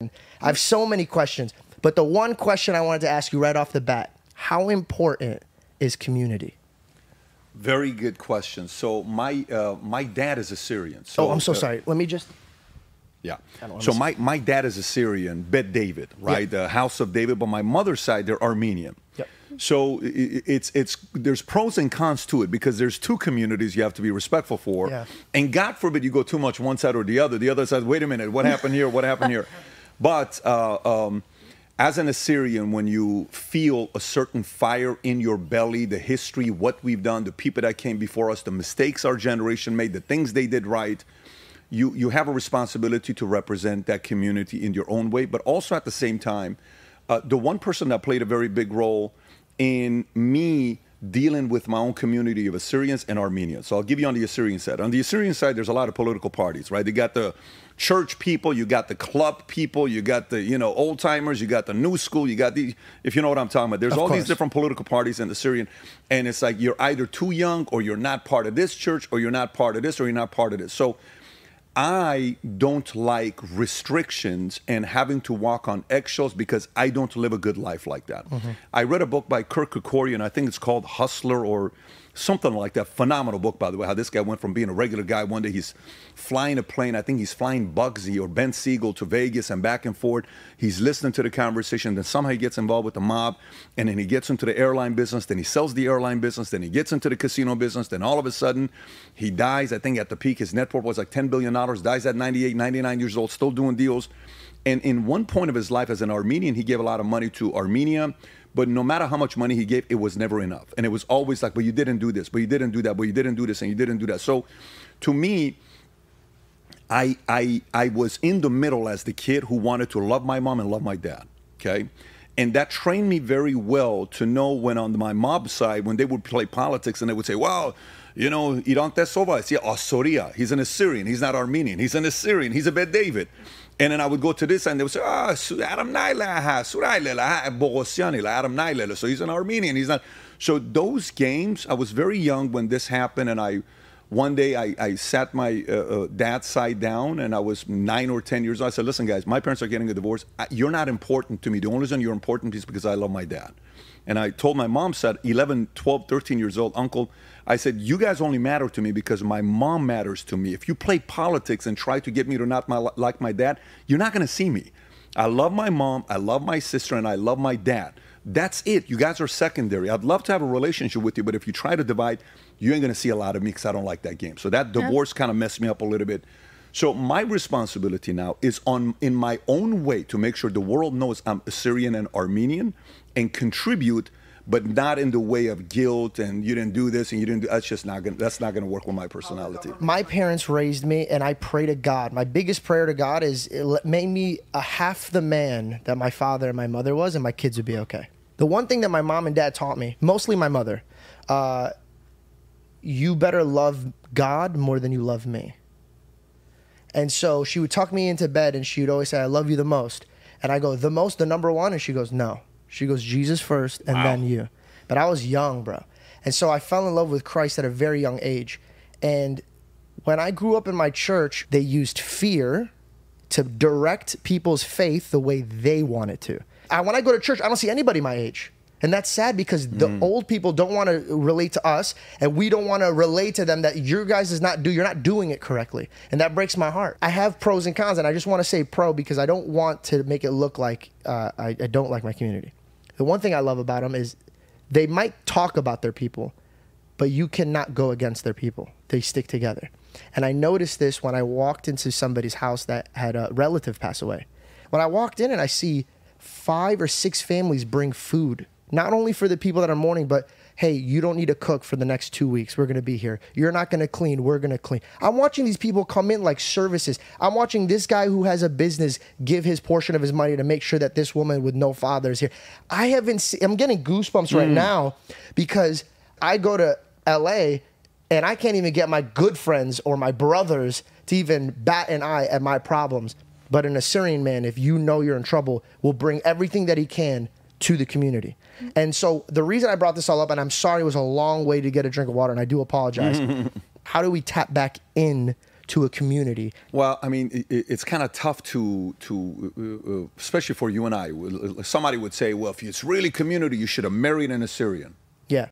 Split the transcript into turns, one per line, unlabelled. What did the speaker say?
I have so many questions, but the one question I wanted to ask you right off the bat: How important is community?
Very good question. So my uh, my dad is Assyrian. So,
oh, I'm so
uh,
sorry. Let me just.
Yeah. So my, my dad is Assyrian, Bet David, right? The House of David. But my mother's side, they're Armenian.
Yep.
So it's it's there's pros and cons to it because there's two communities you have to be respectful for,
Yeah.
and God forbid you go too much one side or the other. The other side, wait a minute, what happened here? What happened here? But uh, um, as an Assyrian, when you feel a certain fire in your belly, the history, what we've done, the people that came before us, the mistakes our generation made, the things they did right, you you have a responsibility to represent that community in your own way, but also at the same time, uh, the one person that played a very big role in me dealing with my own community of Assyrians and Armenians. So I'll give you on the Assyrian side. On the Assyrian side, there's a lot of political parties, right? They got the church people, you got the club people, you got the you know old timers, you got the new school, you got the if you know what I'm talking about. There's
Of
all these different political parties in the Syrian, and it's like you're either too young or you're not part of this church or you're not part of this or you're not part of this. So I don't like restrictions and having to walk on eggshells because I don't live a good life like that. Mm-hmm. I read a book by Kirk Kerkorian, I think it's called Hustler or something like that. Phenomenal book, by the way, how this guy went from being a regular guy. One day he's flying a plane. I think he's flying Bugsy or Ben Siegel to Vegas and back and forth. He's listening to the conversation. Then somehow he gets involved with the mob and then he gets into the airline business. Then he sells the airline business. Then he gets into the casino business. Then all of a sudden he dies. I think at the peak his net worth was like $10 billion. Dies at 98, 99 years old, still doing deals. And in one point of his life as an Armenian, he gave a lot of money to Armenia. But no matter how much money he gave, it was never enough. And it was always like, but you didn't do this, but you didn't do that, but you didn't do this, and you didn't do that. So to me, I I I was in the middle as the kid who wanted to love my mom and love my dad. Okay. And that trained me very well to know when on my mob side, when they would play politics and they would say, Wow, you know, Iran Tesova, yeah, Assyria. He's an Assyrian. He's not Armenian. He's an Assyrian. He's a Bet David. And then I would go to this and they would say, Ah, Su- Adam Naila, ha, Suraila, Bogosiani, Adam Naila. So he's an Armenian. He's not. So those games, I was very young when this happened, and I one day I, I sat my uh, uh, dad's side down and I was nine or 10 years old. I said, listen, guys, my parents are getting a divorce. I, you're not important to me. The only reason you're important is because I love my dad. And I told my mom, said 11, 12, 13 years old, uncle, I said, you guys only matter to me because my mom matters to me. If you play politics and try to get me to not my, like my dad, you're not going to see me. I love my mom, I love my sister, and I love my dad. That's it. You guys are secondary. I'd love to have a relationship with you, but if you try to divide, you ain't gonna see a lot of me because I don't like that game. So that divorce kind of messed me up a little bit. So my responsibility now is on in my own way to make sure the world knows I'm Assyrian and Armenian and contribute, but not in the way of guilt and you didn't do this and you didn't do that's just not gonna that's not gonna work with my personality.
my parents raised me and i pray to god my biggest prayer to god is it made me a half the man that my father and my mother was and my kids would be okay the one thing that my mom and dad taught me mostly my mother uh, you better love god more than you love me. And so she would tuck me into bed and she would always say i love you the most. And i go the most the number one? And she goes no. She goes jesus first and then you. But i was young bro and so i fell in love with christ at a very young age. And when I grew up in my church, they used fear to direct people's faith the way they wanted to. I, when I go to church, I don't see anybody my age. And that's sad because the old people don't want to relate to us, and we don't want to relate to them that your guys is not do you're not doing it correctly, and that breaks my heart. I have pros and cons, and I just want to say pro because I don't want to make it look like uh, I, I don't like my community. The one thing I love about them is they might talk about their people, but you cannot go against their people. They stick together. And I noticed this when I walked into somebody's house that had a relative pass away. When I walked in and I see five or six families bring food, not only for the people that are mourning, but hey, you don't need to cook for the next two weeks. We're going to be here. You're not going to clean. We're going to clean. I'm watching these people come in like services. I'm watching this guy who has a business give his portion of his money to make sure that this woman with no father is here. I haven't seen, I'm getting goosebumps right mm. now because I go to LA and I can't even get my good friends or my brothers to even bat an eye at my problems. But an Assyrian man, if you know you're in trouble, will bring everything that he can to the community. And so the reason I brought this all up, and I'm sorry it was a long way to get a drink of water, and I do apologize. How do we tap back in to a community.
Well, I mean, it, it's kind of tough to to, uh, uh, especially for you and I. Somebody would say, well, if it's really community, you should have married an Assyrian.